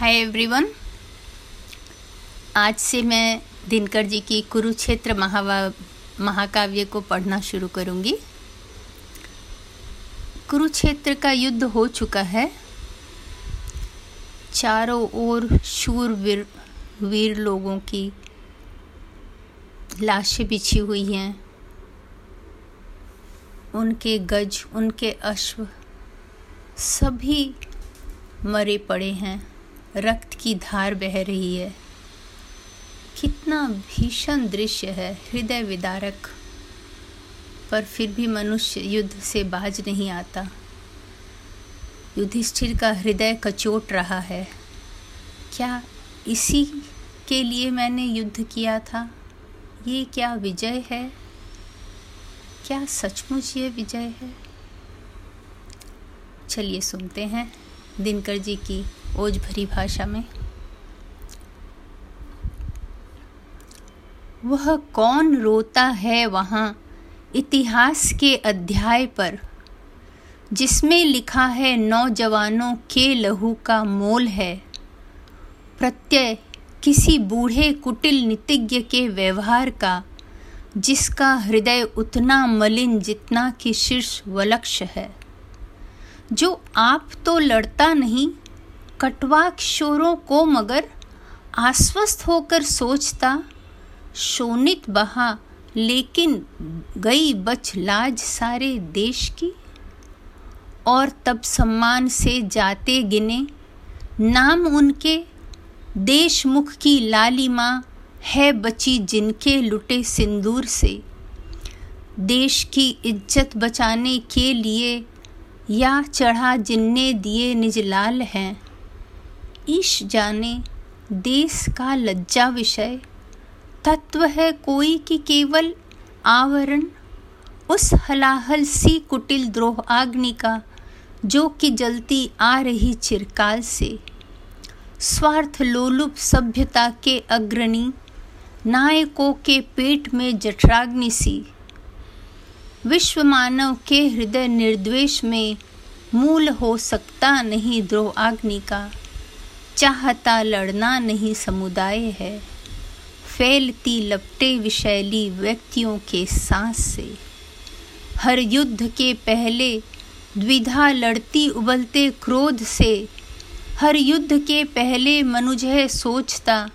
Hi everyone आज से मैं दिनकर जी की कुरुक्षेत्र महावा, महाकाव्य को पढ़ना शुरू करूँगी। कुरुक्षेत्र का युद्ध हो चुका है। चारों ओर शूर वीर वीर लोगों की लाशें बिछी हुई हैं। उनके गज, उनके अश्व सभी मरे पड़े हैं। रक्त की धार बह रही है। कितना भीषण दृश्य है हृदय विदारक। पर फिर भी मनुष्य युद्ध से बाज नहीं आता। युधिष्ठिर का हृदय कचोट रहा है। क्या इसी के लिए मैंने युद्ध किया था? ये क्या विजय है? क्या सचमुच ये विजय है? चलिए सुनते हैं। दिनकर जी की ओज भरी भाषा में। वह कौन रोता है वहाँ इतिहास के अध्याय पर? जिसमें लिखा है, नौजवानों के लहू का मोल है। प्रत्यय, किसी बूढ़े कुटिल नितिज्ञ के व्यवहार का, जिसका हृदय उतना मलिन जितना कि शीर्ष वलक्ष है। जो आप तो लड़ता नहीं कटवा किशोरों को मगर आश्वस्त होकर सोचता शोनित बहा, लेकिन गई बच लाज सारे देश की। और तब सम्मान से जाते गिने, नाम उनके, देशमुख की लाली लालिमा है बची जिनके लुटे सिंदूर से। देश की इज़्ज़त बचाने के लिए या चढ़ा जिनने दिए निज लाल हैं। ईश जाने, देश का लज्जा विषय। तत्व है कोई कि केवल आवरण। उस हलाहल सी कुटिल द्रोह आग्नि का, जो कि जलती आ रही चिरकाल से। स्वार्थ लोलुप सभ्यता के अग्रणी, नायकों के पेट में जठराग्नि सी। विश्व मानव के हृदय निर्द्वेश में मूल हो सकता नहीं द्रोह अग्नि का। चाहता लड़ना नहीं समुदाय है। फैलती लपटे विशैली व्यक्तियों के सांस से। हर युद्ध के पहले द्विधा लड़ती उबलते क्रोध से। हर युद्ध के पहले मनुजह सोचता,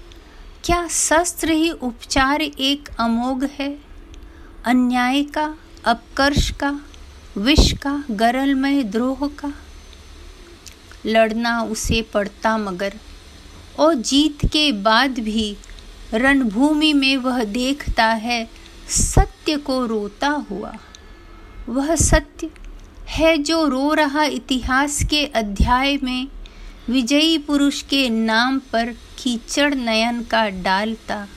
क्या शस्त्र ही उपचार एक अमोघ है? अन्याय का अपकर्ष का, विष का, गरलमय द्रोह का। लड़ना उसे पड़ता मगर, और जीत के बाद भी रणभूमि में वह देखता है, सत्य को रोता हुआ। वह सत्य है जो रो रहा इतिहास के अध्याय में, विजयी पुरुष के नाम पर कीचड़ नयन का डालता।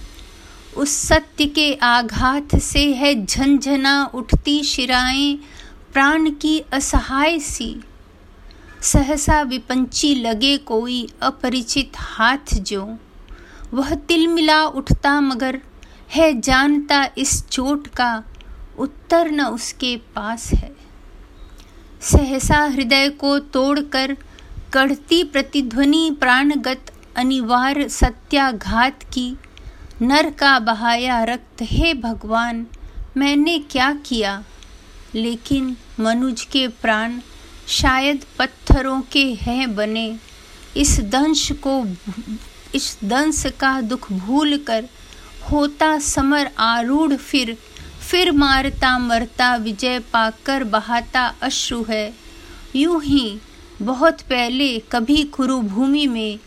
उस सत्य के आघात से है झंझना उठती शिराएँ प्राण की असहाय सी। सहसा विपंची लगे कोई अपरिचित हाथ जो। वह तिलमिला उठता मगर है जानता इस चोट का उत्तर न उसके पास है। सहसा हृदय को तोड़कर कढ़ती प्रतिध्वनि प्राणगत अनिवार्य सत्याघात की नर का बहाया रक्त, हे भगवान, मैंने क्या किया? लेकिन मनुज के प्राण शायद पत्थरों के हैं बने। इस दंश को इस दंश का दुख भूल कर होता समर आरूढ़ फिर। फिर मारता मरता विजय पाकर बहाता अश्रु है। यूँ ही बहुत पहले कभी कुरुभूमि में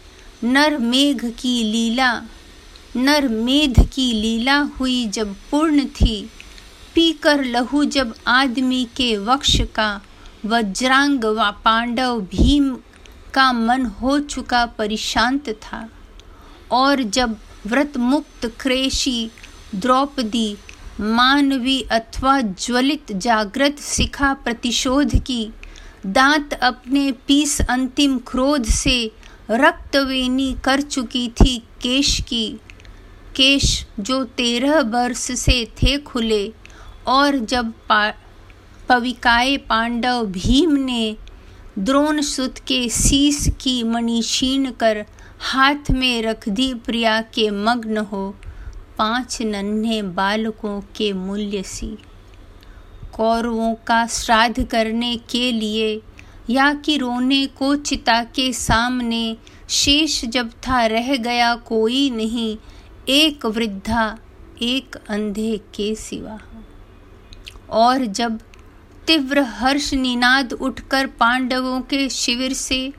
नर मेघ की लीला नर मेध की लीला हुई जब पूर्ण थी। पीकर लहू जब आदमी के वक्ष का, वज्रांग व पांडव भीम का मन हो चुका परिशांत था। और जब व्रत मुक्त क्रेशी द्रौपदी मानवी अथवा ज्वलित जागृत शिखा प्रतिशोध की, दांत अपने पीस अंतिम क्रोध से रक्तवेनी कर चुकी थी केश की केश जो तेरह वर्ष से थे खुले, और जब पा, पविकाए पांडव भीम ने द्रोण सुत के शीश की मणि छीन कर हाथ में रख दी प्रिया के मग्न हो, पाँच नन्हे बालकों के मूल्य सी। कौरवों का श्राद्ध करने के लिए, या कि रोने को चिता के सामने, शेष जब था रह गया कोई नहीं एक वृद्धा, एक अंधे के सिवा। और जब तीव्र हर्ष निनाद उठकर पांडवों के शिविर से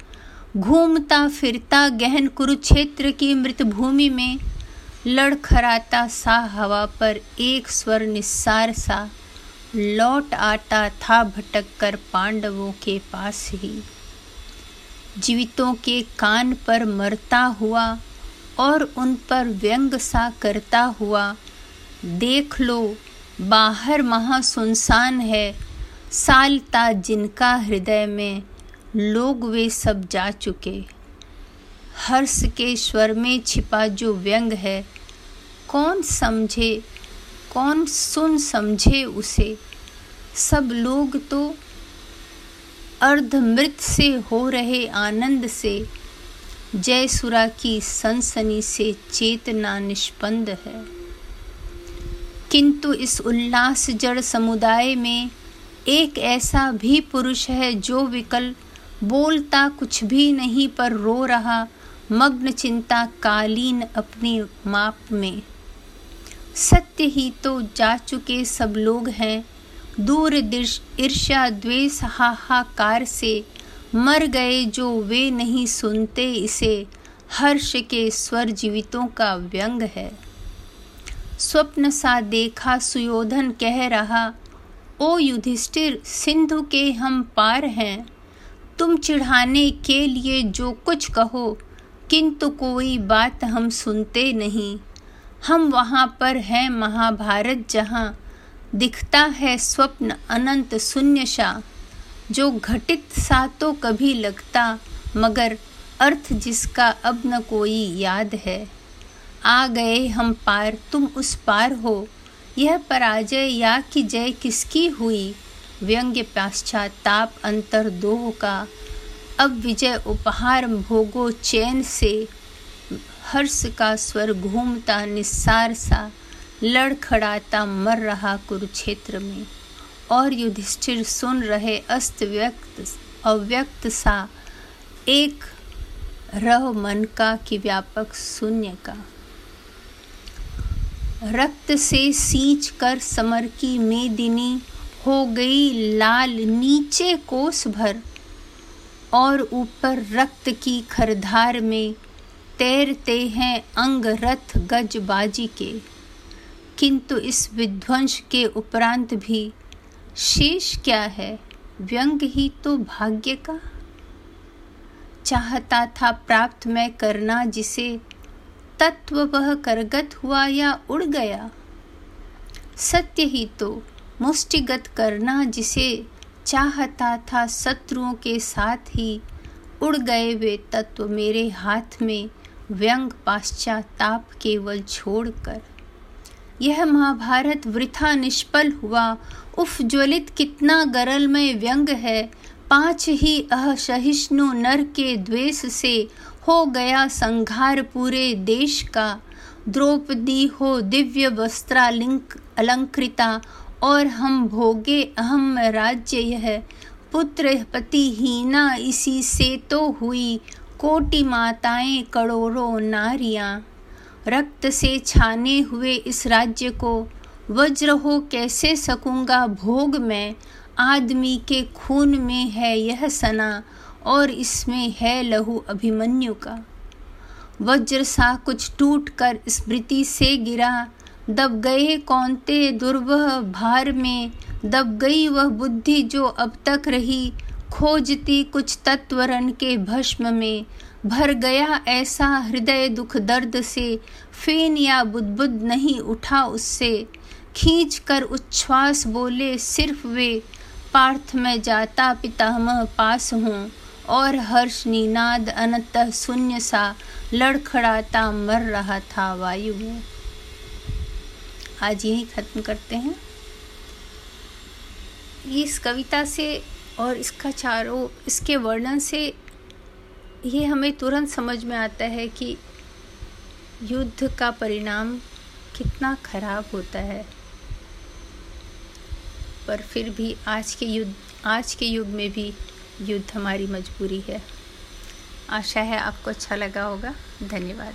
घूमता फिरता गहन कुरुक्षेत्र की मृत भूमि में लड़खड़ाता सा हवा पर एक स्वर निस्सार सा लौट आता था भटक कर पांडवों के पास ही। जीवितों के कान पर मरता हुआ और उन पर व्यंग सा करता हुआ, देख लो, बाहर महा सुनसान है, सालता जिनका हृदय में, लोग वे सब जा चुके। हर्ष के स्वर में छिपा जो व्यंग है, कौन समझे, कौन सुन समझे उसे? सब लोग तो अर्धमृत से हो रहे आनंद से जय सुरा की सनसनी से चेतना निष्पन्द है। किंतु इस उल्लास जड़ समुदाय में एक ऐसा भी पुरुष है जो विकल, बोलता कुछ भी नहीं पर रो रहा, मग्न चिंता कालीन अपनी माप में। सत्य ही तो जा चुके सब लोग हैं, दूर दिश ईर्ष्या द्वेष हाहाकार से मर गए जो वे नहीं सुनते, इसे हर्ष के स्वर जीवितों का व्यंग है। स्वप्न सा देखा, सुयोधन कह रहा, ओ युधिष्ठिर, सिंधु के हम पार हैं। तुम चिढ़ाने के लिए जो कुछ कहो, किंतु कोई बात हम सुनते नहीं। हम वहाँ पर हैं महाभारत जहाँ दिखता है स्वप्न अनंत शून्य सा। जो घटित सा तो कभी लगता, मगर अर्थ जिसका अब न कोई याद है। आ गए हम पार, तुम उस पार हो। यह पराजय या कि जय किसकी हुई? व्यंग्य पाश्चाताप अंतर दोह का। अब विजय उपहार भोगो चैन से। हर्ष का स्वर घूमता निस्सार सा। लड़खड़ाता मर रहा कुरुक्षेत्र में। और युधिष्ठिर सुन रहे अस्त व्यक्त, अव्यक्त सा। एक, रह मन का कि व्यापक शून्य का। रक्त से सींच कर समर की मेदिनी, हो गई लाल नीचे कोस भर। और ऊपर रक्त की खरधार में तैरते हैं अंग रथ गज बाजी के। किंतु इस विध्वंस के उपरांत भी शेष क्या है? व्यंग ही तो भाग्य का। चाहता था प्राप्त मैं करना जिसे, तत्व वह करगत हुआ या उड़ गया। सत्य ही तो मुष्टिगत करना जिसे, चाहता था शत्रुओं के साथ ही उड़ गए वे तत्व मेरे हाथ में, व्यंग पाश्चाताप केवल छोड़कर। यह महाभारत वृथा निष्फल हुआ। उफ, ज्वलित कितना गरल में व्यंग है। पाँच ही असहिष्णु नर के द्वेष से हो गया संघार पूरे देश का। द्रौपदी हो दिव्य वस्त्रालिंक, अलंकृता, और हम भोगे अहम राज्य यह। पुत्र पतिहीना इसी से तो हुई। कोटि माताएँ करोड़ों नारियाँ। रक्त से छाने हुए इस राज्य को वज्र हो कैसे सकूँगा भोग में? आदमी के खून में है यह सना और इसमें है लहू अभिमन्यु का। वज्र सा कुछ टूट कर स्मृति से गिरा। दब गए कौनते दुर्वह भार में? दब गई वह बुद्धि जो अब तक रही। खोजती कुछ तत्वरण के भस्म में। भर गया ऐसा हृदय दुख दर्द से, फेन या बुदबुद नहीं उठा उससे। खींच कर उच्छ्वास बोले सिर्फ़ वे, पार्थ में जाता पितामह पास हूँ। और हर्ष निनाद अनत शून्य सा, लड़खड़ाता मर रहा था वायु में। आज यही खत्म करते हैं। इस कविता से और इसका चारों, इसके वर्णन से ये हमें तुरंत समझ में आता है कि युद्ध का परिणाम कितना खराब होता है। पर फिर भी आज के युद्ध, आज के युग में भी युद्ध हमारी मजबूरी है। आशा है आपको अच्छा लगा होगा। धन्यवाद।